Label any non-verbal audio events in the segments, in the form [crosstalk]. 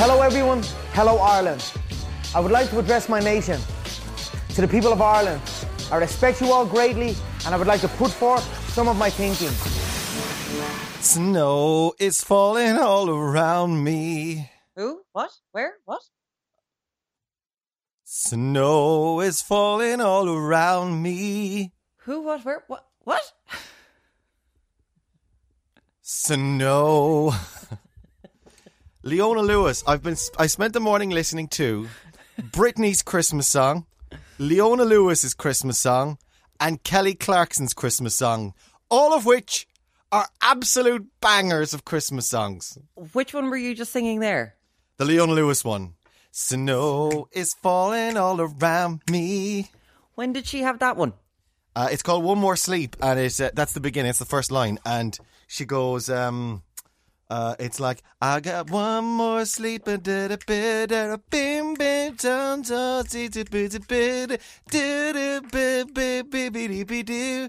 Hello, everyone. Hello, Ireland. I would like to address my nation. To the people of Ireland, I respect you all greatly, and I would like to put forth some of my thinking. Snow is falling all around me. Who? What? Where? What? Snow is falling all around me. Who? What? Where? What? What? Snow. [laughs] Leona Lewis. I've been. I spent the morning listening to Britney's Christmas song, Leona Lewis's Christmas song, and Kelly Clarkson's Christmas song, all of which are absolute bangers of Christmas songs. Which one were you just singing there? The Leona Lewis one. Snow is falling all around me. When did she have that one? Uh, it's called One More Sleep, and it's uh, that's the beginning. It's the first line, and she goes, um, uh, "It's like I got one more sleep, and did a bit, and a bim bim dum dum, dee dee bee dee bee dee, doo doo bee bee bee bee dee bee doo."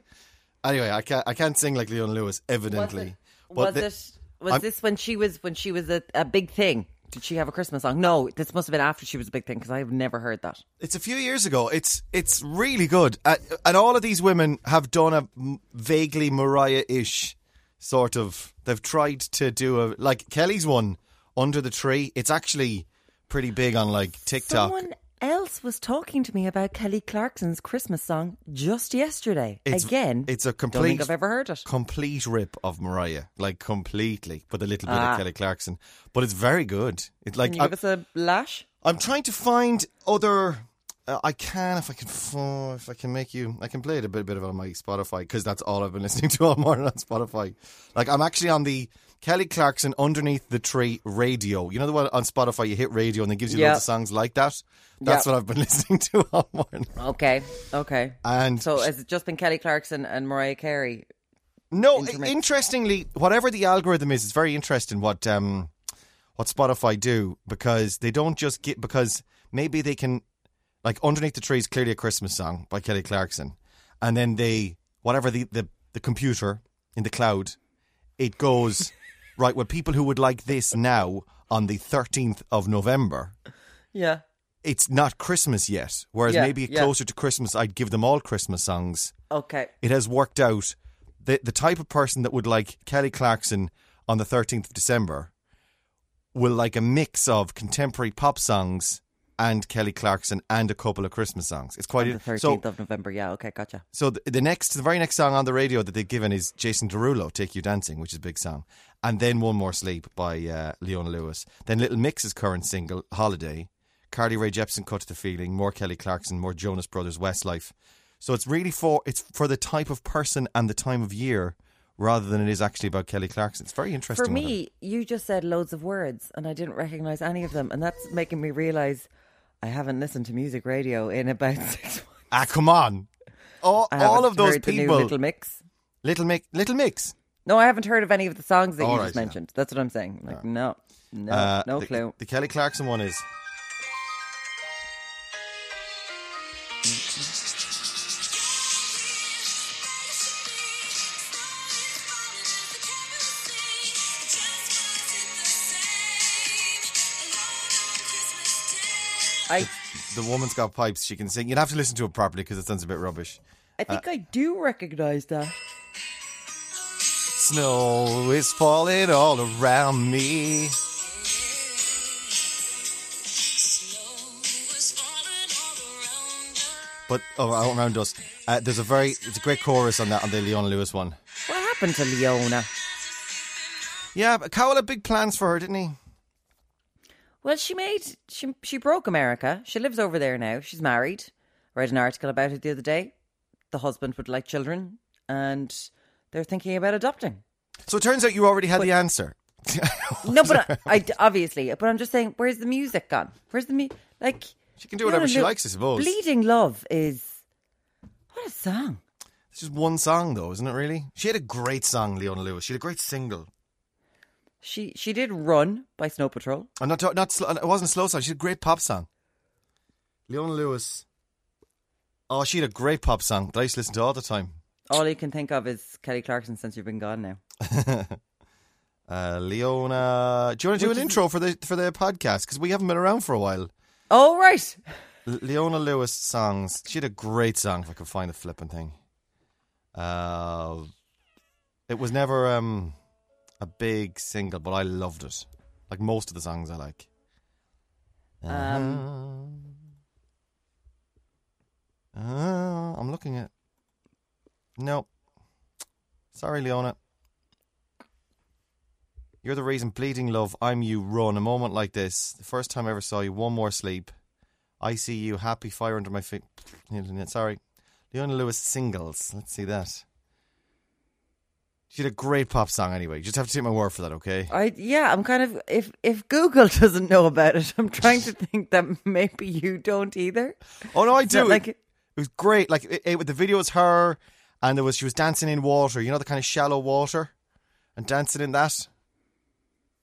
Anyway, I can't I can't sing like Leona Lewis, evidently. Was But the- it? Was I'm- this when she was when she was a, a big thing? Did she have a Christmas song? No, this must have been after she was a big thing because I've never heard that. It's a few years ago. It's it's really good, uh, and all of these women have done a m- vaguely Mariah-ish sort of. They've tried to do a like Kelly's one under the tree. It's actually pretty big on like TikTok. Someone else was talking to me about Kelly Clarkson's Christmas song just yesterday. It's- Again, it's a Don't think complete- I've ever heard it. Complete rip of Mariah, like completely, but a little bit Ah. of Kelly Clarkson. But it's very good. It's like Can you I, give us a lash? I'm trying to find other. Uh, I can if I can. If I can make you, I can play it a bit, bit of on my Spotify because that's all I've been [laughs] listening to all morning on Spotify. Like I'm actually on the Kelly Clarkson underneath the tree radio. You know the one on Spotify you hit radio and it gives you Yeah. loads of songs like that. That's Yeah. what I've been [laughs] listening to all morning. Okay, okay. And So has it just been Kelly Clarkson and Mariah Carey? No, interestingly, whatever the algorithm is, it's very interesting what um what Spotify do because they don't just get because maybe they can like underneath the tree is clearly a Christmas song by Kelly Clarkson, and then they whatever the the, the computer in the cloud, it goes [laughs] right. Well, people who would like this now on the thirteenth of November. Yeah. It's not Christmas yet, whereas Yeah, maybe yeah. closer to Christmas, I'd give them all Christmas songs Okay. it has worked out the the type of person that would like Kelly Clarkson on the 13th of December will like a mix of contemporary pop songs and Kelly Clarkson and a couple of Christmas songs. It's quite On the so thirteenth of November. Yeah. Okay. Gotcha. so the, the next the very next song on the radio that they've given is Jason Derulo Take You Dancing, which is a big song. And then One More Sleep by uh, Leona Lewis. Then Little Mix's current single Holiday, Carly Rae Jepsen Cut to the Feeling, more Kelly Clarkson, more Jonas Brothers Westlife. So it's really for it's for the type of person and the time of year rather than it is actually about Kelly Clarkson. It's very interesting. For me, you just said loads of words and I didn't recognize any of them, and that's making me realize I haven't listened to music radio in about [laughs] six months. ah, come on, all, all of those heard the new people, Little Mix. Little Mix, Little Mix. No, I haven't heard of any of the songs that All you right, just yeah. mentioned. That's what I'm saying. Like, no, no, Uh, no the, clue. The Kelly Clarkson one is. I, The woman's got pipes. She can sing. You'd have to listen to it properly because it sounds a bit rubbish. I think I do recognize that. Snow is falling all around me. But oh, all around us, uh, there's a very it's a great chorus on that on the Leona Lewis one. What happened to Leona? Yeah, but Cowell had big plans for her, didn't he? Well, she made she she broke America. She lives over there now. She's married. Read an article about it the other day. The husband would like children, and they're thinking about adopting. So it turns out you already had the answer. [laughs] No, but I, I- obviously, but I'm just saying, where's the music gone? Where's the mu like? She can do whatever she likes, I suppose. Bleeding Love is what a song. It's just one song, though, isn't it? Really? She had a great song, Leona Lewis. She had a great single. She she did Run by Snow Patrol. I'm not not sl- it wasn't a slow song. She had a great pop song. Leona Lewis. Oh, she had a great pop song that I used to listen to all the time. All you can think of is Kelly Clarkson since you've been gone now. [laughs] Uh, Leona, do you want to do an intro for the for the podcast? Because we haven't been around for a while. Oh right. Leona Lewis songs. She had a great song. If I could find the flipping thing. Uh, it was never um a big single, but I loved it. Like most of the songs I like. Um, Uh, I'm looking at. No. Sorry, Leona. You're the reason. Bleeding love. I'm you. Run. A moment like this. The first time I ever saw you. One more sleep. I see you. Happy fire under my feet. Sorry. Leona Lewis singles. Let's see that. She had a great pop song anyway. You just have to take my word for that, okay? I yeah, I'm kind of if if Google [laughs] doesn't know about it, I'm trying to think that maybe you don't either. Oh no, I do. like it, it was great. Like it, it, the video was her, and there was she was dancing in water. You know the kind of shallow water, and dancing in that.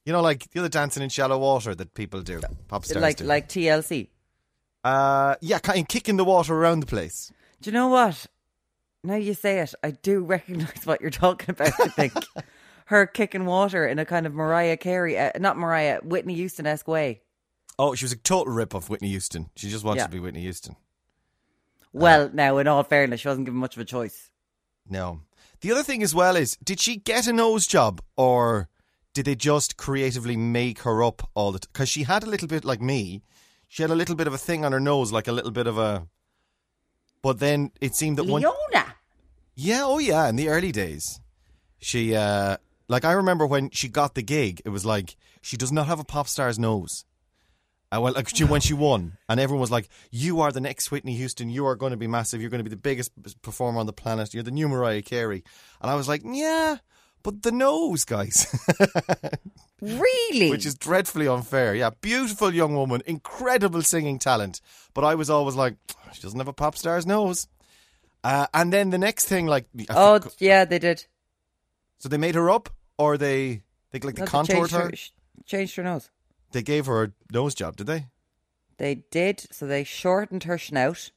You know, like the other dancing in shallow water that people do, pop stars like do. like TLC. uh, yeah, kind of kicking the water around the place. Do you know what? Now you say it, I do recognise what you're talking about. I think [laughs] her kicking water in a kind of Mariah Carey, uh, not Mariah, Whitney Houston esque way. Oh, she was a total rip of Whitney Houston. She just wanted Yeah. to be Whitney Houston. Well, now in all fairness, she wasn't given much of a choice. No. The other thing as well is, did she get a nose job or did they just creatively make her up all the time? Because she had a little bit like me. She had a little bit of a thing on her nose, like a little bit of a. But then it seemed that one. Yeah, oh yeah, in the early days. She, uh, like, I remember when she got the gig, it was like, she does not have a pop star's nose. Uh, well, like she, when she won, and everyone was like, "You are the next Whitney Houston. You are going to be massive. You're going to be the biggest performer on the planet. You're the new Mariah Carey." And I was like, "Yeah, but the nose, guys," [laughs] Really? which is dreadfully unfair. Yeah, beautiful young woman, incredible singing talent, but I was always like, "She doesn't have a pop star's nose." Uh, and then the next thing, like, I oh, think- yeah, they did. so they made her up, or they they like they No, they contoured changed her. sh- Changed her nose. They gave her a nose job, did they? They did. So they shortened her snout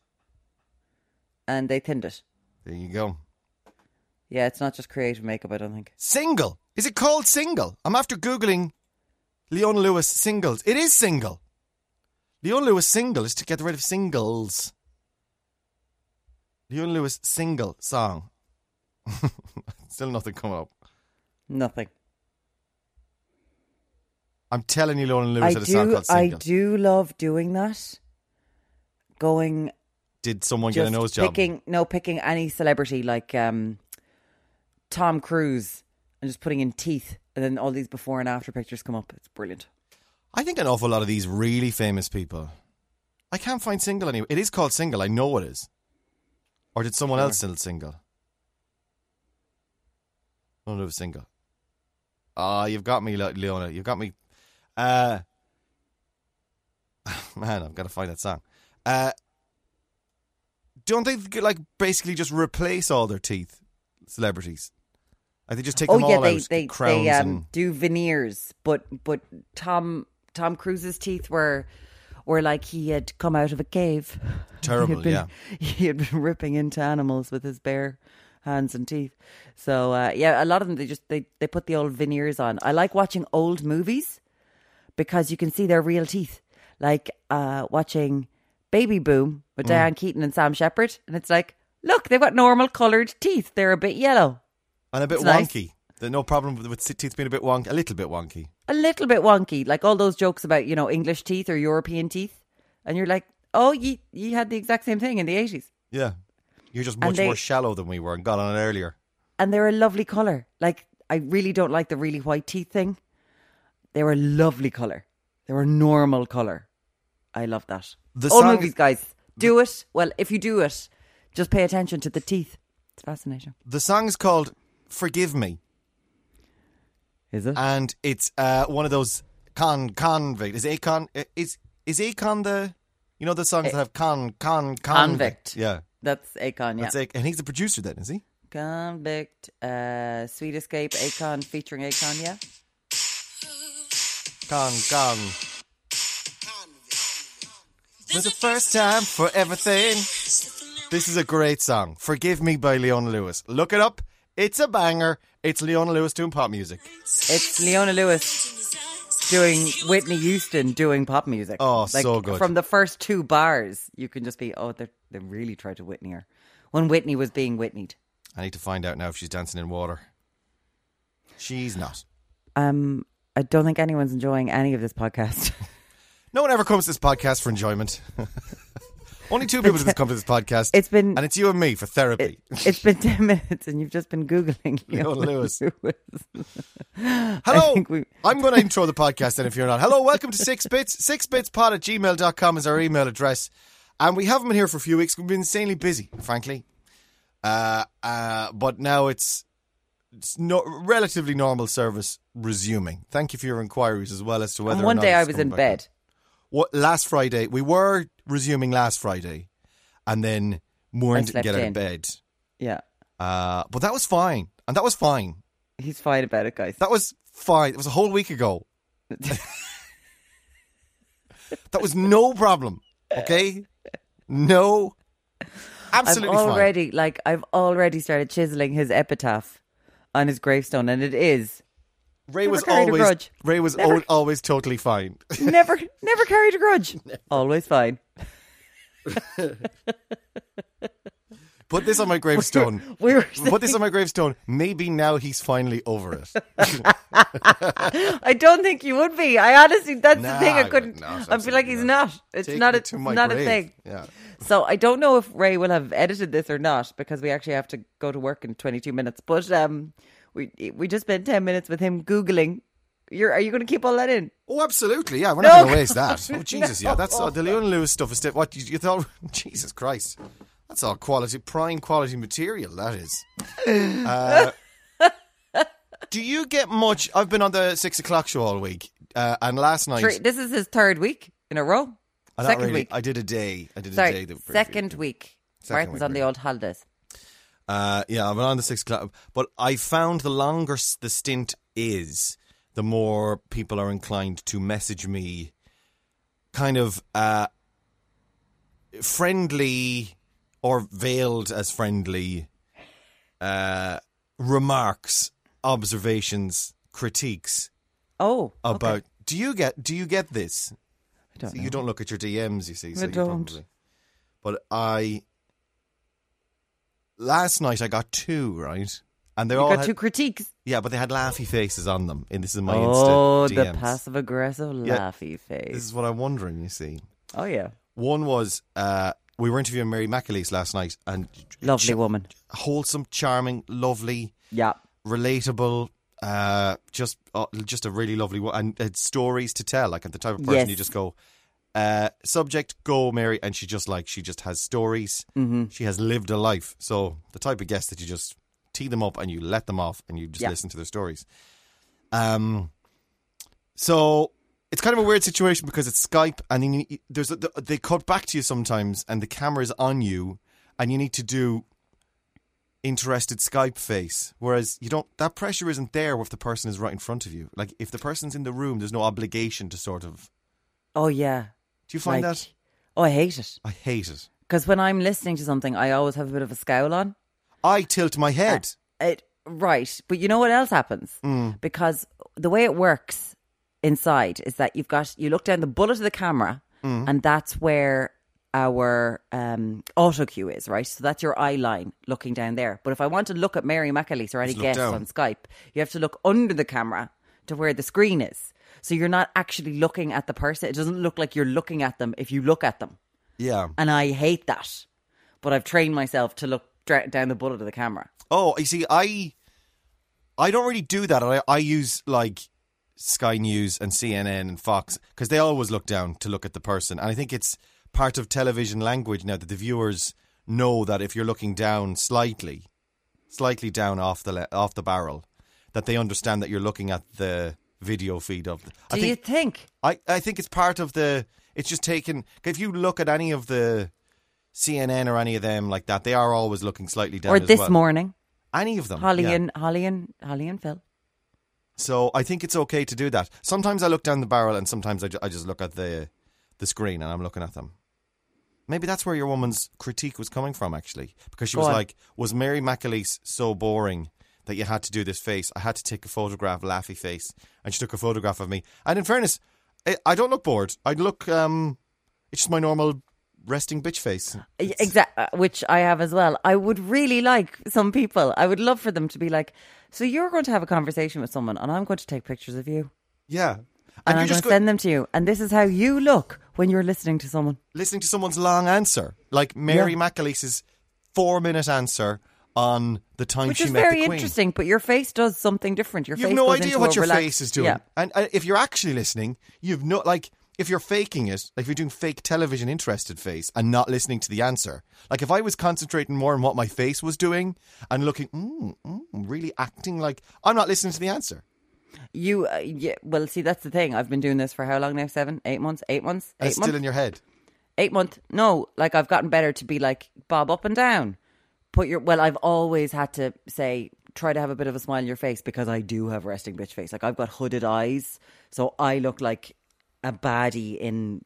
and they thinned it. There you go. Yeah, it's not just creative makeup, I don't think. Single. Is it called single? I'm after googling Leona Lewis singles. It is single. Leona Lewis single is to get rid of singles. Leona Lewis single song. [laughs] Still nothing coming up. Nothing. I'm telling you, Leona Lewis I had a song do, called I do love doing that. Going Did someone get a nose job? picking no picking any celebrity like um, Tom Cruise and just putting in teeth and then all these before and after pictures come up. It's brilliant. I think an awful lot of these really famous people. I can't find single anywhere. It is called single. I know it is. Or did someone else sell single? No, no, it was single. Ah, you've got me, Le- Leona. You've got me. Uh, [laughs] man, I've got to find that song. Uh, don't they like basically just replace all their teeth, celebrities? Like they just take oh them yeah, all they out, they crowns they um, and do veneers, but but Tom Tom Cruise's teeth were were like he had come out of a cave. [laughs] Terrible, he had yeah. been, [laughs] He had been ripping into animals with his bare hands and teeth. So uh, yeah, a lot of them they just they they put the old veneers on. I like watching old movies because you can see their real teeth. Like uh, watching Baby Boom with Mm. Diane Keaton and Sam Shepard, and it's like, look, they've got normal coloured teeth. They're a bit yellow. And a bit It's nice. wonky. There's no problem with, teeth being a bit wonky, a little bit wonky. a little bit wonky, like all those jokes about you know English teeth or European teeth, and you're like, oh, you you had the exact same thing in the eighties, Yeah. You're just much they- more shallow than we were and got on it earlier. and they're a lovely color. Like I really don't like the really white teeth thing. They were a lovely color. They were normal color. I love that. The All song- movies, guys, do it. Well, if you do it, just pay attention to the teeth. It's fascinating. The song's called Forgive Me, Is it? and it's uh, one of those con convict. Is Akon is is Akon the you know the songs that have con con convict? Convict. Yeah, That's Akon, yeah. that's Ak- and he's the producer then, is he? Convict, uh, Sweet Escape, Akon featuring Akon, yeah. Con con. For the first time for everything. This is a great song. Forgive Me by Leona Lewis. Look it up. It's a banger. It's Leona Lewis doing pop music. It's Leona Lewis doing Whitney Houston doing pop music. Oh, like, so good. From the first two bars, you can just be, oh, they they really tried to Whitney her when Whitney was being Whitneyed. I need to find out now if she's dancing in water. She's not. Um, I don't think anyone's enjoying any of this podcast. [laughs] No one ever comes to this podcast for enjoyment. [laughs] Only two people that come to this podcast. It's been- and it's you and me for therapy. It, it's been [laughs] ten minutes, and you've just been googling [laughs] Leona Lewis. [laughs] Lewis. Hello. we- I'm going to intro the podcast then if you're not. Hello, welcome to Six Bits. Sixbitspod at gmail.com is our email address. And we haven't been here for a few weeks. We've been insanely busy, frankly. Uh, uh, but now it's, it's no, relatively normal service resuming. Thank you for your inquiries as well as to whether And one day I was in bed. What last Friday we were resuming last Friday, and then And didn't get out in. of bed. Yeah, Uh, but that was fine, and that was fine. he's fine about it, guys. That was fine. It was a whole week ago. [laughs] that was no problem. Okay, no, absolutely I've fine. already like I've already started chiseling his epitaph on his gravestone, and it is Ray Never was carried a always. Ray was Never- al- always totally fine. [laughs] never never carried a grudge. Always fine. [laughs] Put this on my gravestone. We were Put this on my gravestone. Maybe now he's finally over it. [laughs] I don't think you would be. I honestly, that's Nah, the thing. I couldn't. no, I feel like he's absolutely not. It's Take not me a to my not grave. a thing. Yeah. So I don't know if Ray will have edited this or not because we actually have to go to work in 22 minutes. But um, we we just spent 10 minutes with him googling. You're are you going to keep all that in? Oh, absolutely. Yeah, we're No. not going to waste that. [laughs] Oh, Jesus, yeah. That's uh, the Leona Lewis stuff is still, what you, you thought. [laughs] Jesus Christ. That's all quality, prime quality material, that is. [laughs] Uh, do you get much? I've been on the six o'clock show all week, uh, and last night. Three- This is his third week in a row. uh, Second really, week. I did a day. I did a day. The second week. week. Second Martin's week, on the old holidays. Uh, yeah, I've been on the six o'clock, but I found the longer the stint is, the more people are inclined to message me, kind of uh, friendly or veiled as friendly uh, remarks, observations, critiques Oh, okay. about. Do you get? Do you get this? I don't know. You don't look at your DMs, you see. So I don't. Probably, but I last night I got two right, and they You all got had, two critiques. yeah, but they had laughy faces on them. And this is my instance. Oh, Insta the passive aggressive Yeah. laughy face. This is what I'm wondering. You see, oh yeah, one was uh, we were interviewing Mary McAleese last night, and lovely ch- woman. wholesome, charming, lovely, Yeah, relatable. Uh, just, uh, just a really lovely one, and had stories to tell. Like the type of person Yes. you just go, uh, subject, go, Mary, and she just like she just has stories. Mm-hmm. She has lived a life. So the type of guest that you just tee them up and you let them off and you just Yeah. listen to their stories. Um, so it's kind of a weird situation because it's Skype, and then you, there's a, they cut back to you sometimes, and the camera's on you, and you need to do interested Skype face. Whereas you don't, that pressure isn't there if the person is right in front of you. Like if the person's in the room, there's no obligation to sort of. oh yeah. Do you find Like- that? Oh, I hate it I hate it. because when I'm listening to something, I always have a bit of a scowl on. I tilt my head. It right, but you know what else happens? Mm. Because the way it works inside is that you've got you look down the bullet of the camera, Mm. and that's where our um, auto cue is, right? So that's your eye line looking down there. But if I want to look at Mary McAleese or any guest on Skype, you have to look under the camera to where the screen is. So you're not actually looking at the person. It doesn't look like you're looking at them if you look at them. yeah. And I hate that. But I've trained myself to look down the bullet of the camera. Oh, you see, I I don't really do that. I I use like Sky News and CNN and Fox because they always look down to look at the person, and I think it's part of television language now that the viewers know that if you're looking down slightly, slightly down off the le- off the barrel, that they understand that you're looking at the video feed of. The, Do I you think think? I I think it's part of the. It's just taken. If you look at any of the CNN or any of them like that, they are always looking slightly down. Or this well. morning, Any of them, Holly yeah. and Holly and Holly and Phil. So I think it's okay to do that. Sometimes I look down the barrel, and sometimes I, ju- I just look at the the screen, and I'm looking at them. Maybe that's where your woman's critique was coming from, actually, because she Go was on. like, "Was Mary McAleese so boring that you had to do this face. I had to take a photograph, laughy face, and she took a photograph of me. And in fairness, I, I don't look bored. I look, um, it's just my normal resting bitch face. Exactly, which I have as well. I would really like some people. I would love for them to be like, "So you're going to have a conversation with someone, and I'm going to take pictures of you, Yeah. and, you're I'm going just to send them to you, and this is how you look when you're listening to someone." listening to someone's long answer, like Mary McAleese's four minute answer on the time Which she is met very the Queen. interesting, but your face does something different. Your You have face no goes idea into what a your relaxed- face is doing. Yeah. And uh, if you're actually listening, you've no like if you're faking it, like if you're doing fake television interested face and not listening to the answer. Like if I was concentrating more on what my face was doing and looking, mm, mm, really acting like I'm not listening to the answer. You, uh, yeah, well, see, that's the thing. I've been doing this for how long now? Seven, eight months, eight months, And eight it's months, still in your head. eight month. No, like I've gotten better to be like bob up and down. Put your well. I've always had to say try to have a bit of a smile on your face because I do have resting bitch face. Like I've got hooded eyes, so I look like a baddie in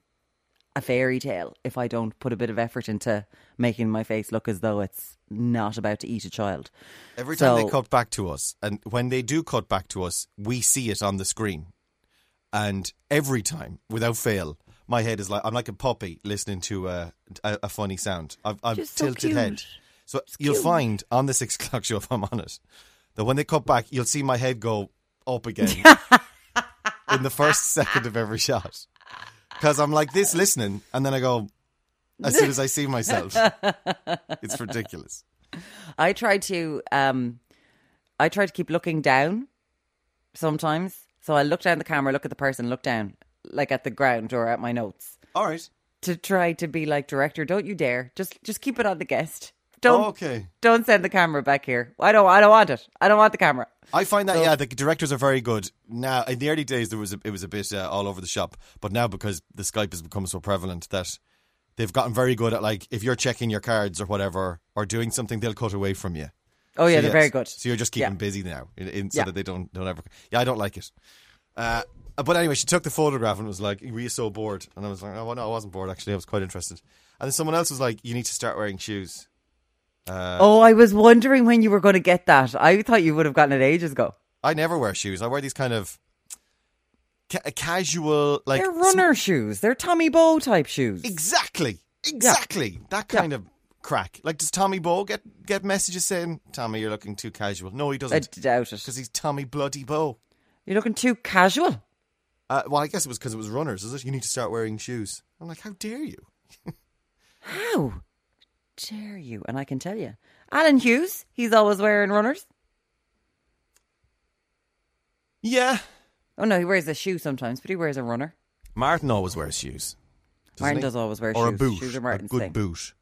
a fairy tale if I don't put a bit of effort into making my face look as though it's not about to eat a child. Every time So- they cut back to us, and when they do cut back to us, we see it on the screen. And every time, without fail, my head is like I'm like a puppy listening to a a, a funny sound. I've, I've Just so tilted head. So you'll find on the six [laughs] o'clock show if I'm on it that when they cut back, you'll see my head go up again [laughs] in the first second of every shot. Because I'm like this listening, and then I go as soon as I see myself. [laughs] it's ridiculous. I try to um I try to keep looking down sometimes. So I look down the camera, look at the person, look down, like at the ground or at my notes. All right. To try to be like director, don't you dare. Just just keep it on the guest. Don't okay. don't send the camera back here. I don't I don't want it. I don't want the camera. I find that yeah, the directors are very good. Now, in the early days, there was a, it was a bit uh, all over the shop, but now because the Skype has become so prevalent that they've gotten very good at like if you're checking your cards or whatever or doing something, they'll cut away from you. Oh yeah, So they're yes. very good. So you're just keeping Yeah. busy now, in, in, so Yeah. that they don't don't ever. Yeah, I don't like it. Uh, but anyway, she took the photograph and was like, "Were you so bored?" And I was like, "Oh no, I wasn't bored. Actually, I was quite interested." And then someone else was like, "You need to start wearing shoes." Uh, oh, I was wondering when you were going to get that. I thought you would have gotten it ages ago. I never wear shoes. I wear these kind of ca- casual, like They're runner shoes. They're Tommy Bowe type shoes. Exactly, exactly that kind of crack. Like, does Tommy Bowe get get messages saying, "Tommy, you're looking too casual"? No, he doesn't, I doubt it. because he's Tommy Bloody Bowe. You're looking too casual. Uh, well, I guess it was because it was runners. Is it? You need to start wearing shoes. I'm like, how dare you? [laughs] How dare you? And I can tell you, Alan Hughes, he's always wearing runners. Yeah, Oh no, he wears a shoe sometimes, but he wears a runner. Martin always wears shoes. Martin he? does always wear or shoes. a boot, Shoes are a good thing. boot.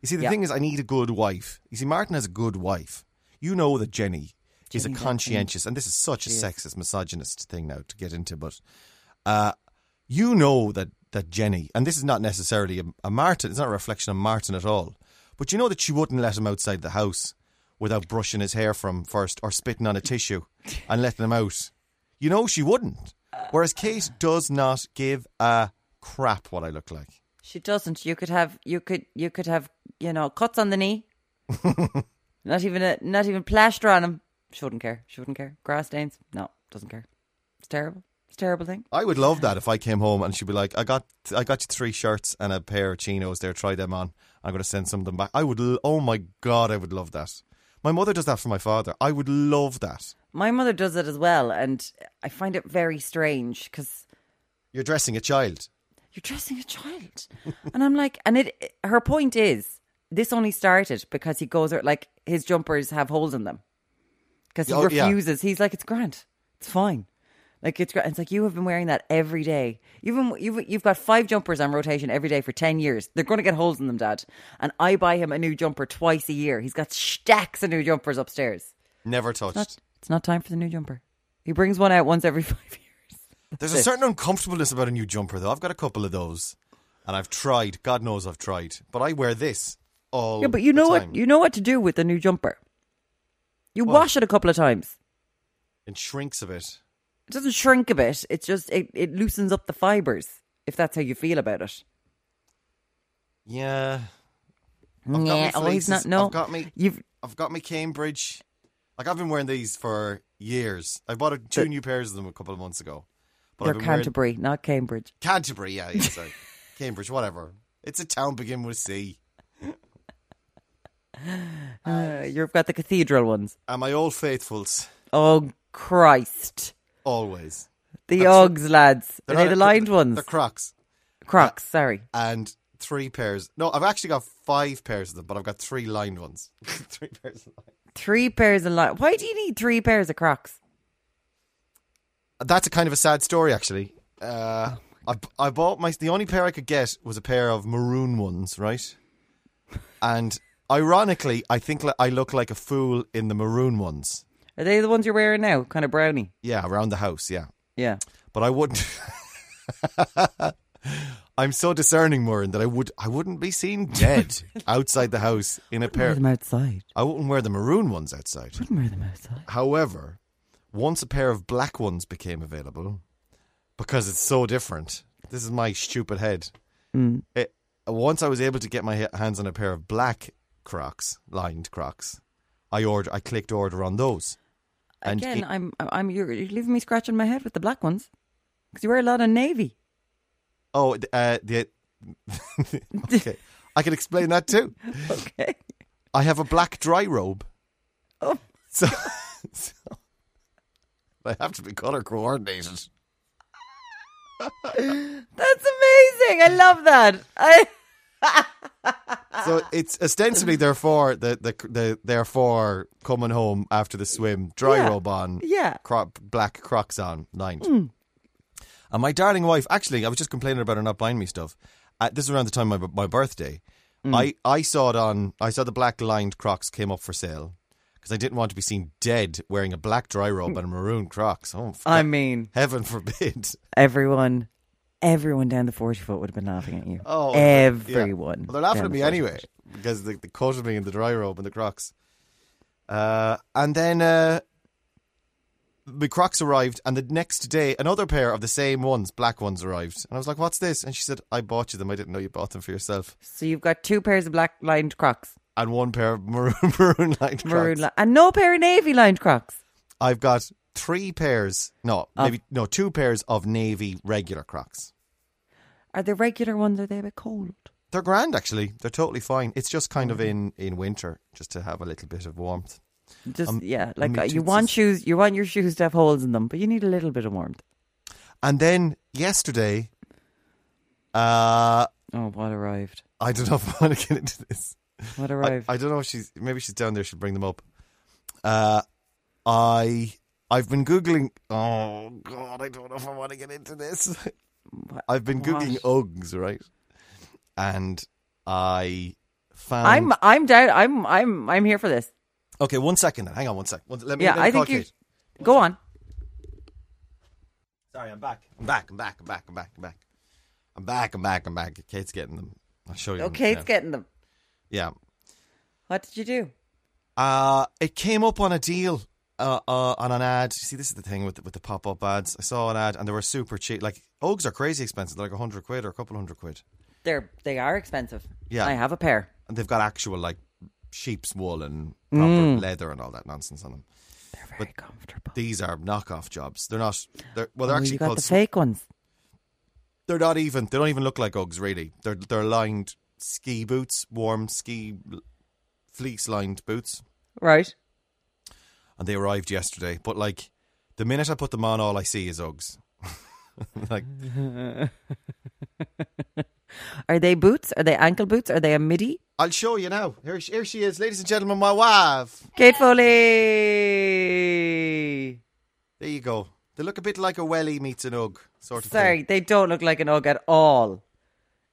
You see, the Yeah. thing is, I need a good wife. You see, Martin has a good wife. You know that Jenny is a conscientious, and this is such a is. sexist, misogynist thing now to get into, but uh, you know that that Jenny, and this is not necessarily a, a Martin. It's not a reflection of Martin at all. But you know that she wouldn't let him outside the house without brushing his hair from first or spitting on a tissue and letting him out. You know she wouldn't. Whereas Kate does not give a crap what I look like. She doesn't. You could have you could you could have you know cuts on the knee. [laughs] not even a not even plaster on him. She wouldn't care. She wouldn't care. Grass stains. No, doesn't care. It's terrible. It's a terrible thing. I would love that if I came home and she'd be like, "I got, I got you three shirts and a pair of chinos there. Try them on. I'm going to send some of them back." I would. l- Oh my god, I would love that. My mother does that for my father. I would love that. My mother does it as well, and I find it very strange because You're dressing a child. you're dressing a child, [laughs] and I'm like, and it. Her point is, this only started because he goes like his jumpers have holes in them because he Oh, yeah. refuses. He's like, it's grand, it's fine. Like it's. It's like you have been wearing that every day. You've been, you've you've got five jumpers on rotation every day for ten years. They're going to get holes in them, Dad. And I buy him a new jumper twice a year. He's got stacks of new jumpers upstairs. Never touched. Not, it's not time for the new jumper. He brings one out once every [laughs] five years. There's a certain uncomfortableness about a new jumper, though. I've got a couple of those, and I've tried. God knows I've tried, but I wear this all. Yeah, but you know what you know what to do with the new jumper. You wash it a couple of times. It shrinks a bit. It doesn't shrink a bit. It's just it, it loosens up the fibers. If that's how you feel about it. Yeah, I've yeah, me oh, not. No, I've got me. You've I've got my Cambridge Like I've been wearing these for years. I bought a, two new pairs of them a couple of months ago. But They're I've wearing- Canterbury, not Cambridge. Canterbury, yeah, yeah, [laughs] sorry. Cambridge, whatever. It's a town begin with C. Uh, you've got the cathedral ones. And my old faithfuls, Oh Christ! Always. The That's- Uggs lads. Are they the lined ones? They're Crocs. Crocs. Sorry. And three pairs. No, I've actually got five pairs of them, but I've got three lined ones. [laughs] three pairs of lined. Three pairs of lined. Why do you need three pairs of Crocs? That's a kind of a sad story, actually. Uh, I, I bought my. The only pair I could get was a pair of maroon ones, right? And ironically, I think I look like a fool in the maroon ones. Are they the ones you're wearing now? Kind of brownie. Yeah, around the house, yeah. Yeah. But I wouldn't. [laughs] I'm so discerning, Moran, that I would I wouldn't be seen dead [laughs] outside the house in a pair. Wear them outside. I wouldn't wear the maroon ones outside. Wouldn't wear them outside. However, once a pair of black ones became available, because it's so different. This is my stupid head. Mm. It, once I was able to get my hands on a pair of black Crocs, lined Crocs, I order. I clicked order on those. Again, it- I'm, I'm, you're, you're leaving me scratching my head with the black ones because you wear a lot of navy. Oh, uh, the [laughs] okay, I can explain that too. [laughs] Okay. I have a black dry robe, Oh, [laughs] so, so I have to be color coordinated. that's amazing. I love that. I, [laughs] So it's ostensibly therefore the the the therefore coming home after the swim, dry Yeah. robe on, yeah. cro- black Crocs on, lined. Mm. And my darling wife, actually, I was just complaining about her not buying me stuff. Uh, this is around the time of my, my birthday. Mm. I, I saw it on. I saw the black lined Crocs came up for sale because I didn't want to be seen dead wearing a black dry robe mm. and a maroon Crocs. Oh, I mean, heaven forbid! [laughs] everyone, everyone down the 40 foot would have been laughing at you. Oh, yeah. everyone. Well, they're laughing at me anyway foot. because they, they quoted me in the dry robe and the Crocs. Uh, and then uh, the Crocs arrived, and the next day, another pair of the same ones, black ones, arrived. And I was like, "What's this?" And she said, "I bought you them. I didn't know you bought them for yourself." So you've got two pairs of black lined Crocs, And one pair of maroon, [laughs] maroon lined maroon, Crocs. li- and no pair of navy lined Crocs. I've got three pairs. No, maybe no, two pairs of navy regular Crocs. Are they regular ones? Or are they a bit cold? They're grand, actually. They're totally fine. It's just kind of in in winter, just to have a little bit of warmth. Just Um, yeah, like uh, you want shoes, you want your shoes to have holes in them, but you need a little bit of warmth. And then yesterday, uh, Oh, what arrived? I don't know if I want to get into this. What I, arrived? I don't know if she's maybe she's down there. She'll bring them up. Uh, I I've been googling. Oh God, I don't know if I want to get into this. [laughs] I've been googling Uggs, right? And I found. I'm I'm down. I'm I'm I'm here for this. okay. One second. Then. Hang on. One sec. One, let me. Yeah, let me I think you go on. Sorry, I'm back. I'm back. I'm back. I'm back. I'm back. I'm back. I'm back. I'm back. I'm back. Kate's getting them. I'll show you. Okay, it's now. getting them. Yeah. What did you do? Uh, it came up on a deal uh, uh, on an ad. See, this is the thing with the, with the pop up ads. I saw an ad and they were super cheap. Like Uggs are crazy expensive. They're like a hundred quid or a couple hundred quid, They're they are expensive. Yeah. I have a pair. and they've got actual like sheep's wool and proper Mm. leather and all that nonsense on them. They're very comfortable. These are knockoff jobs. They're not. They're well. They're Oh, actually you got called. the fake ones. they're not even. They don't even look like Uggs really. They're they're lined ski boots, warm ski fleece lined boots. Right. And they arrived yesterday. But like the minute I put them on, all I see is Uggs. [laughs] like [laughs] Are they boots? Are they ankle boots? Are they a midi? I'll show you now. Here, she- here she is, ladies and gentlemen, my wife. Kate Foley. There you go. They look a bit like a welly meets an Ugg sort of thing. Sorry, thing. they don't look like an Ugg at all.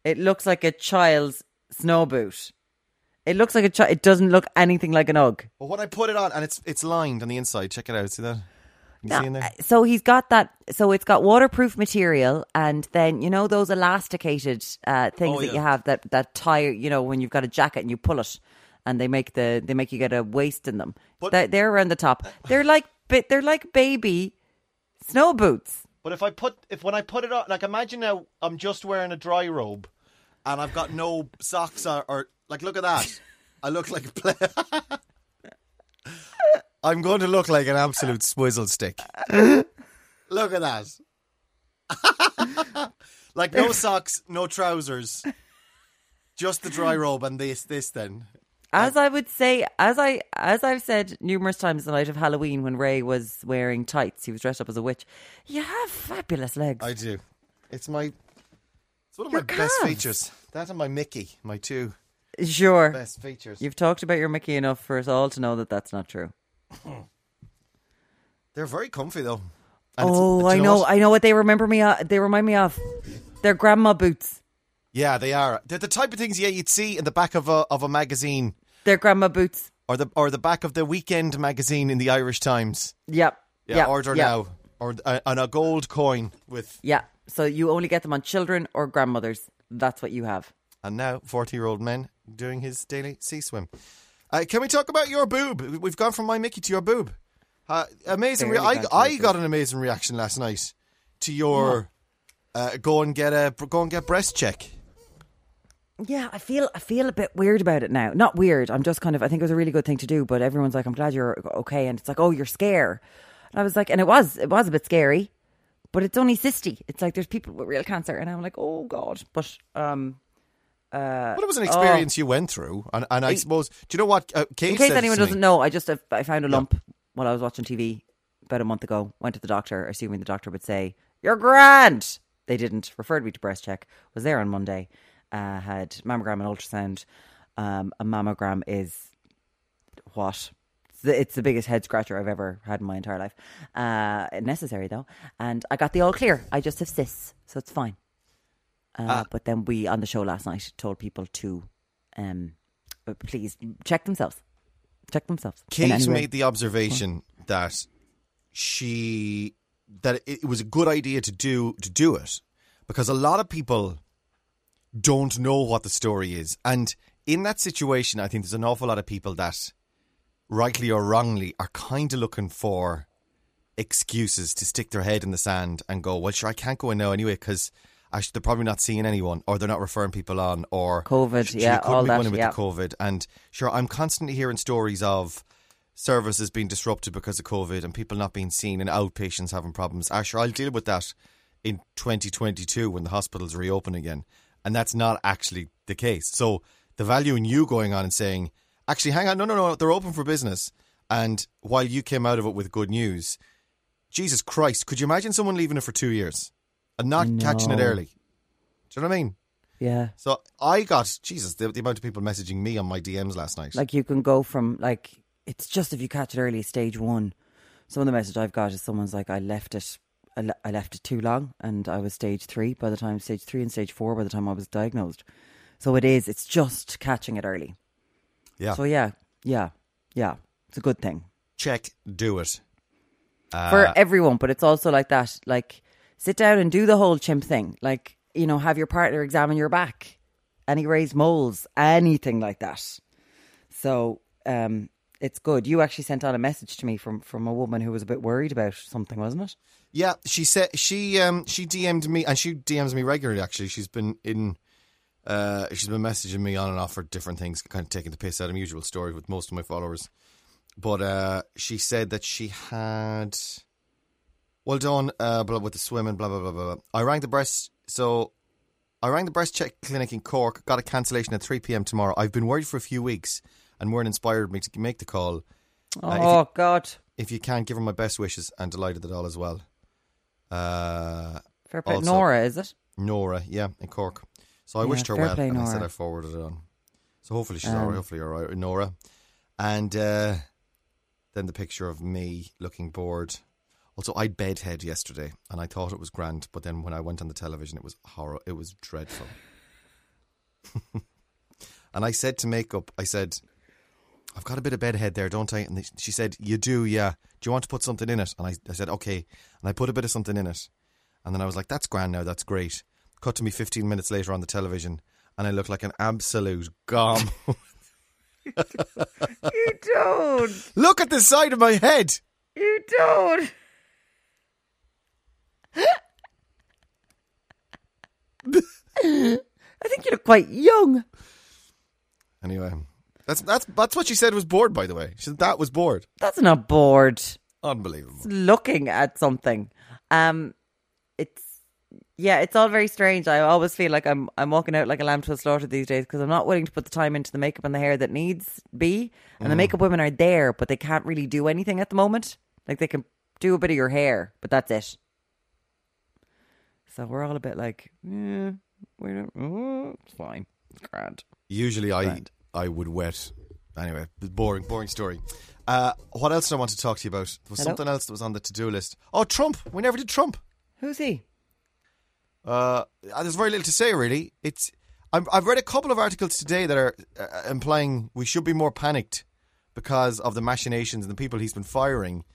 It looks like a child's snow boot. It looks like a child. It doesn't look anything like an Ugg. But when I put it on, and it's it's lined on the inside. Check it out. See that? You No, see in there? uh, So he's got that. So it's got waterproof material, and then you know those elasticated uh, things Oh, that yeah. you have that that tie. You know when you've got a jacket and you pull it, and they make the they make you get a waist in them. But- they're, they're around the top. They're like ba- they're like baby snow boots. But if I put if when I put it on, like imagine now I'm just wearing a dry robe, and I've got no socks or, or like look at that. I look like a play. [laughs] I'm going to look like an absolute swizzle stick. look at that. [laughs] like no socks, no trousers, just the dry robe and this. This then. As I would say, as I as I've said numerous times the night of Halloween when Ray was wearing tights, he was dressed up as a witch. You have fabulous legs. I do. It's my. It's one of Your my best features. That and my Mickey, my two sure. best features. You've talked about your Mickey enough for us all to know that that's not true. [clears throat] They're very comfy though. And it's- Oh, I you know, what? I know what they remember me. Of. They remind me of. They're grandma boots. Yeah, they are. They're the type of things yeah you'd see in the back of a of a magazine They're grandma boots. or the or the back of the weekend magazine in the Irish Times. Yep. Yeah, yep. order yep. now or uh, on a gold coin with Yeah. So you only get them on children or grandmothers. That's what you have. And now forty year old men doing his daily sea swim. Uh, can we talk about your boob? We've gone from my Mickey to your boob. Uh, amazing! Re- I got I got an amazing reaction last night to your uh, go and get a go and get breast check. Yeah, I feel I feel a bit weird about it now. Not weird. I'm just kind of I think it was a really good thing to do, but everyone's like, I'm glad you're okay, and it's like, oh, you're scared. And I was like, and it was it was a bit scary, but it's only cysty. It's like there's people with real cancer, and I'm like, oh god. But um, But it was an experience you went through, and, and I suppose. Do you know what? Uh, Kate in case anyone doesn't know, I just I found a lump while I was watching TV about a month ago. Went to the doctor, assuming the doctor would say you're grand. They didn't. Referred me to breast check. Was there on Monday. Uh, had mammogram and ultrasound. Um, a mammogram is what? It's the, it's the biggest head scratcher I've ever had in my entire life. Uh, necessary though, and I got the all clear. I just have cysts, so it's fine. Uh, but then we on the show last night told people to um, uh, please check themselves. Check themselves. Kate made the observation that she that it was a good idea to do to do it because a lot of people don't know what the story is, and in that situation, I think there's an awful lot of people that, rightly or wrongly, are kind of looking for excuses to stick their head in the sand and go, "Well, sure, I can't go in now anyway because." Actually, they're probably not seeing anyone, or they're not referring people on, or COVID, yeah, couldn't all be that, with yeah. the COVID. And sure, I'm constantly hearing stories of services being disrupted because of COVID and people not being seen and outpatients having problems. Ah, sure, I'll deal with that in 2022 when the hospitals reopen again. And that's not actually the case. So the value in you going on and saying, actually, hang on, no, no, no, they're open for business. And while you came out of it with good news, Jesus Christ, could you imagine someone leaving it for two years and not catching it early? Do you know what I mean? Yeah. So I got Jesus the, the amount of people messaging me on my DMs last night. Like you can go from like it's just if you catch it early, stage one. Some of the message I've got is someone's like, I left it, I, le- I left it too long, and I was stage three by the time stage three and stage four by the time I was diagnosed. So it is. It's just catching it early. yeah, So yeah, yeah, yeah. It's a good thing check, do it. Uh, for everyone, but it's also like that. Like sit down and do the whole chimp thing. Like you know, have your partner examine your back, any raised moles, anything like that. So um, it's good. You actually sent on a message to me from from a woman who was a bit worried about something, wasn't it? Yeah, she said she um she DM'd me and she DMs me regularly. Actually, she's been in. Uh, she's been messaging me on and off for different things, kind of taking the piss out of usual story with most of my followers. But uh, she said that she had. Well done, uh, blah, with the swimming, blah blah blah blah. blah. I rang the breast, so I rang the breast check clinic in Cork. Got a cancellation at three p.m. tomorrow. I've been worried for a few weeks, and Warren inspired me to make the call. Uh, if oh God, If you can, give her my best wishes and delighted at all as well. Uh, fair play. Also- Nora, is it? Nora, yeah, in Cork. So I Yeah, wished her well, play, and I said I forwarded it on. So hopefully she's Um, all right. Hopefully you're all right, Nora. And uh, then the picture of me looking bored. Also, I bedhead yesterday, and I thought it was grand, but then when I went on the television, it was horror. It was dreadful. [laughs] and I said to makeup, I said, "I've got a bit of bedhead there, don't I?" And they- she said, "You do, yeah. Do you want to put something in it?" And I, I said, "Okay." And I put a bit of something in it, and then I was like, "That's grand now. That's great." Cut to me 15 minutes later on the television, and I look like an absolute gom. [laughs] You don't. Look at the side of my head. You don't. [laughs] I think you look quite young. Anyway, That's that's that's what she said was bored. By the way, she said that was bored. That's not bored. Unbelievable. Looking at something. Um, it's yeah, it's all very strange. I always feel like I'm I'm walking out like a lamb to a slaughter these days because I'm not willing to put the time into the makeup and the hair that needs be. And the makeup women are there, but they can't really do anything at the moment. Like they can do a bit of your hair, but that's it. So we're all a bit like, yeah, we don't. Oh, it's fine, it's grand. Usually, I Right. I would wet. Anyway, boring, boring story. Uh, what else did I want to talk to you about? There was Hello? something else that was on the to do list. Oh, Trump. We never did Trump. Who's he? Uh, there's very little to say, really. It's I've, I've read a couple of articles today that are uh, implying we should be more panicked because of the machinations and the people he's been firing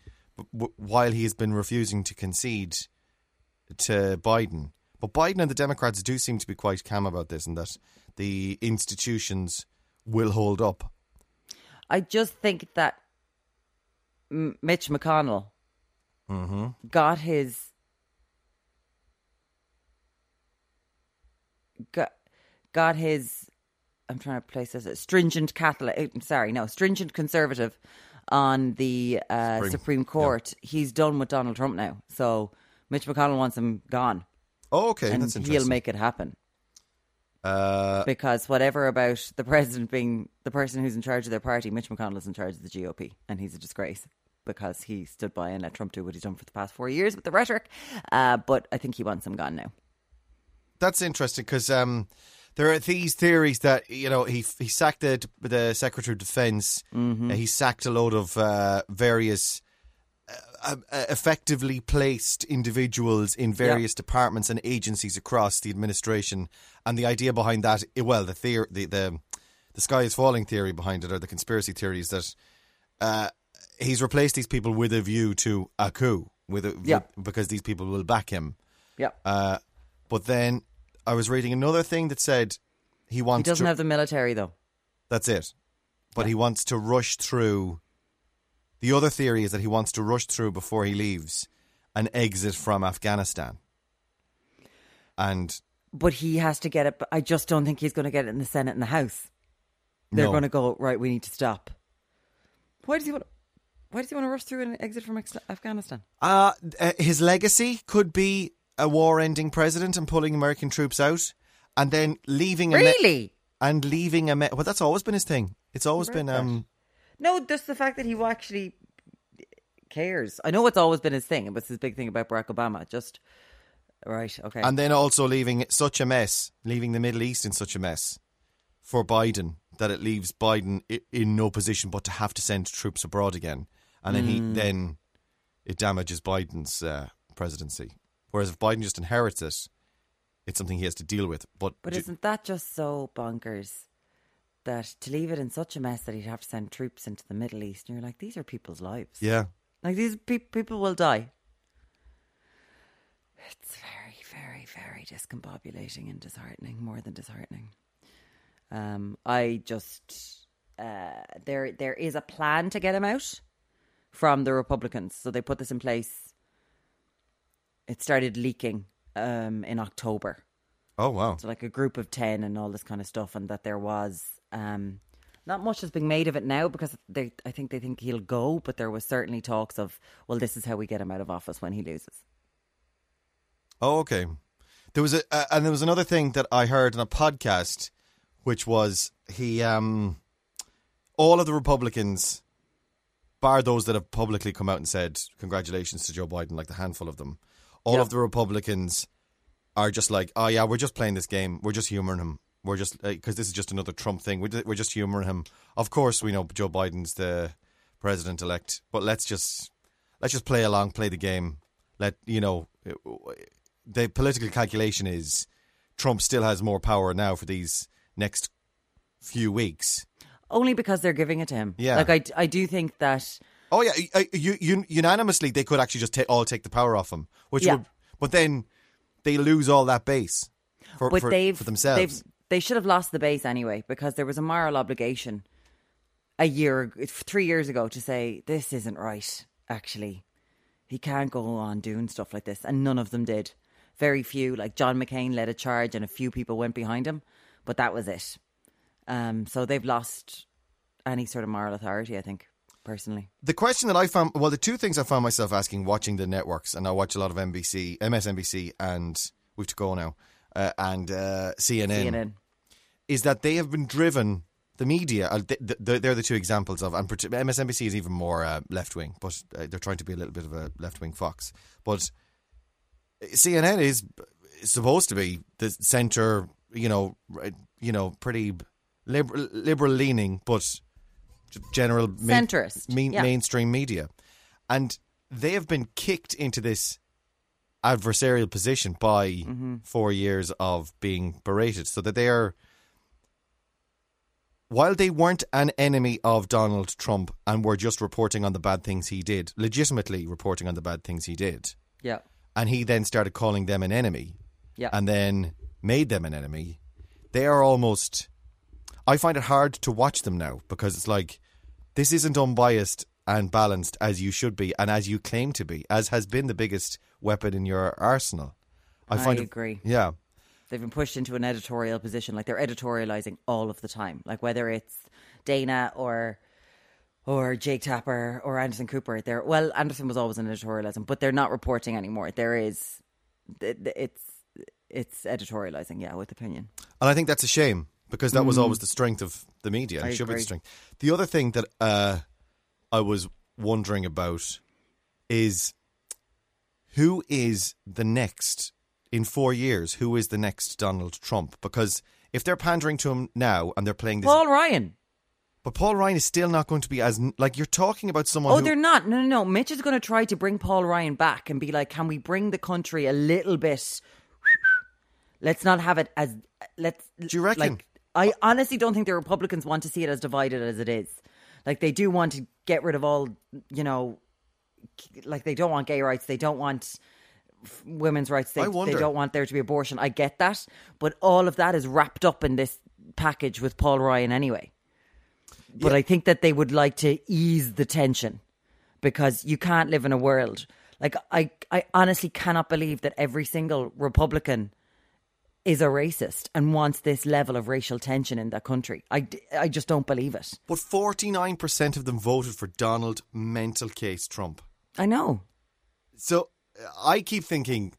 w- while he has been refusing to concede to Biden. But Biden and the Democrats do seem to be quite calm about this and that the institutions will hold up. I just think that M- Mitch McConnell got his got got his. I'm trying to place this stringent Catholic. eh, Sorry, no, stringent conservative on the uh, Supreme, Supreme, Court. He's done with Donald Trump now, so Mitch McConnell wants him gone, Oh, okay, and that's he'll make it happen. uh, because whatever about the president being the person who's in charge of their party, Mitch McConnell is in charge of the GOP, and he's a disgrace because he stood by and let Trump do what he's done for the past four years with the rhetoric. Uh, but I think he wants him gone now. that's interesting because um, there are these theories that you know he he sacked the the Secretary of Defense. Mm-hmm. Uh, he sacked a load of uh, various uh, effectively placed individuals in various departments and agencies across the administration. And the idea behind that, well, the theory, the, the the sky is falling theory behind it, or the conspiracy theories that uh, he's replaced these people with a view to a coup, with a, Yeah. because these people will back him. Yeah, Uh, but then I was reading another thing that said he wants. he doesn't to. have the military though. that's it. But he wants to rush through. The other theory is that he wants to rush through before he leaves an exit from Afghanistan. And But he has to get it. But I just don't think he's going to get it in the Senate and the House. They're No. going to go right. We need to stop. Why does he want? Why does he want to rush through an exit from Afghanistan? uh, uh, his legacy could be a war-ending president and pulling American troops out, and then leaving me- Really? and leaving a me- well. That's always been his thing. It's always been um. No, just the fact that he actually cares. I know it's always been his thing. It was his big thing about Barack Obama. Just right, okay. And then also leaving such a mess, leaving the Middle East in such a mess for Biden that it leaves Biden in no position but to have to send troops abroad again, and then he then it damages Biden's uh, presidency. Whereas if Biden just inherits it, it's something he has to deal with. But, but isn't that just so bonkers that to leave it in such a mess that he'd have to send troops into the Middle East? And you're like, these are people's lives. yeah, Like these pe- people will die. It's very, very, very discombobulating and disheartening. More than disheartening. Um, I just uh, there there is a plan to get him out from the Republicans, so they put this in place. It started leaking um, in October. Oh wow, So like a group of ten and all this kind of stuff, and that there was um, not much has been made of it now because they I think they think he'll go, but there was certainly talks of well, this is how we get him out of office when he loses. oh okay. There was a uh, and there was another thing that I heard in a podcast, which was he um, all of the Republicans bar those that have publicly come out and said congratulations to Joe Biden, like the handful of them, all Yeah. of the Republicans are just like, oh yeah, we're just playing this game, we're just humoring him, we're just because this is just another Trump thing, we're just, we're just humoring him. Of course, we know Joe Biden's the president elect, but let's just let's just play along, play the game. Let you know the political calculation is Trump still has more power now for these next few weeks. Only because they're giving it to him. Yeah. like I, I do think that Oh yeah, I- I- you, you, unanimously they could actually just ta- all take the power off him, which Yeah. would, but then they lose all that base for, but for, they've for themselves. They've, they should have lost the base anyway because there was a moral obligation a year, three years ago, to say this isn't right. Actually, he can't go on doing stuff like this, and none of them did. Very few, like John McCain, led a charge, and a few people went behind him, but that was it. Um, so they've lost any sort of moral authority. I think personally. the question that I found, well, the two things I found myself asking watching the networks, and I watch a lot of NBC, MSNBC, and we've to go now, uh, and uh, CNN, CNN. is that they have been driven. The media, uh, th- th- they're the two examples of, and MSNBC is even more uh, left wing, but uh, they're trying to be a little bit of a left wing fox. But CNN is supposed to be the centre, you know, you know, pretty liberal leaning, but general main- Centrist, main- yeah. mainstream media, and they have been kicked into this adversarial position by Mm-hmm. four years of being berated, so that they are. While they weren't an enemy of Donald Trump and were just reporting on the bad things he did, legitimately reporting on the bad things he did, Yeah. and he then started calling them an enemy Yeah. and then made them an enemy, they are almost. I find it hard to watch them now because it's like this isn't unbiased and balanced as you should be and as you claim to be, as has been the biggest weapon in your arsenal. I I find it- agree. yeah, They've been pushed into an editorial position, like they're editorializing all of the time. Like whether it's Dana or or Jake Tapper or Anderson Cooper, they're well, Anderson was always an editorializing, but they're not reporting anymore. There is, it's it's editorializing, yeah, with opinion. and I think that's a shame because that was always the strength of the media. and Mm. I it should be the strength. The other thing that uh, I was wondering about is who is the next in four years? Who is the next Donald Trump? Because if they're pandering to him now and they're playing this, Paul Ryan. but Paul Ryan is still not going to be as like you're talking about someone. Oh, who, they're not. No, no, no. Mitch is going to try to bring Paul Ryan back and be like, can we bring the country a little bit? [sighs] Let's not have it as let's. Do you reckon? Like, I honestly don't think the Republicans want to see it as divided as it is. Like they do want to get rid of all, you know, like they don't want gay rights. They don't want women's rights. They, they don't want there to be abortion. I get that, but all of that is wrapped up in this package with Paul Ryan anyway. But I think that they would like to ease the tension because you can't live in a world like I. I honestly cannot believe that every single Republican is a racist and wants this level of racial tension in that country. I, I just don't believe it. but forty nine percent of them voted for Donald mental case Trump. I know. So uh, I keep thinking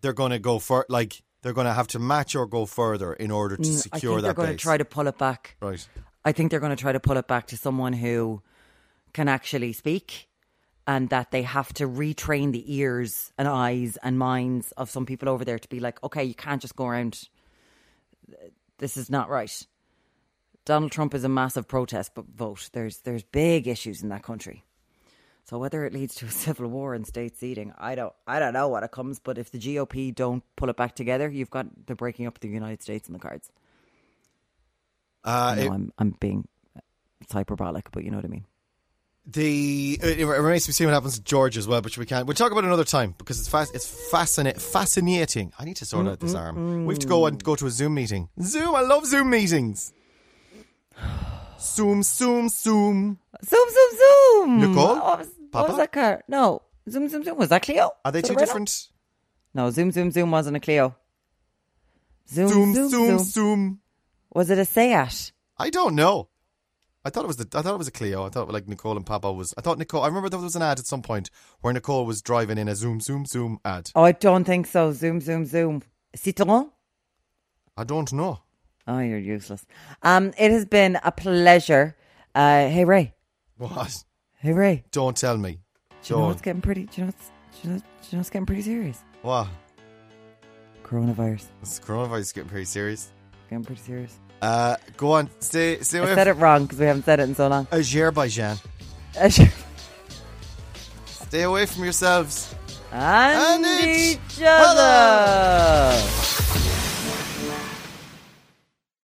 they're going to go for like they're going to have to match or go further in order to Mm, I secure that they're going base. to try to pull it back. right. I think they're going to try to pull it back to someone who can actually speak and that they have to retrain the ears and eyes and minds of some people over there to be like, okay, you can't just go around. This is not right. Donald Trump is a massive protest but vote. There's there's big issues in that country. So whether it leads to a [laughs] civil war and state seating, I don't I don't know what it comes. But if the GOP don't pull it back together, you've got the breaking up of the United States in the cards. Uh, I know it- I'm I'm being it's hyperbolic, but you know what I mean. The uh, it, it remains to be seen what happens to George as well, which we can't. We'll talk about it another time because it's fast. It's fascinating. Fascinating. I need to sort out this arm. We have to go and go to a Zoom meeting. Zoom. I love Zoom meetings. [sighs] Zoom, zoom, zoom. Zoom, zoom, zoom. Nicole? What was, what Papa? was that car? No, zoom, zoom, zoom. Was that Clio? Are they Was two it a Renault? different? No, zoom, zoom, zoom wasn't a Clio. Zoom, Zoom, zoom, zoom, zoom. zoom. Was it a Seat? I don't know. I thought it was the. I thought it was a Clio. I thought like Nicole and Papa was. I thought Nicole. I remember there was an ad at some point where Nicole was driving in a zoom, zoom, zoom ad. Oh, I don't think so. Zoom, zoom, zoom. Citroën? I don't know. Oh, you're useless. Um, it has been a pleasure. Uh, hey Ray. What? Hey Ray. Don't tell me. Do you know what's getting pretty? Do you know what's? Do you know, do you know what's getting pretty serious? What? Coronavirus. This coronavirus is getting pretty serious. Getting pretty serious. Uh, go on. Stay, stay I said it wrong because we haven't said it in so long. Azerbaijan. [laughs] Stay away from yourselves. and each other.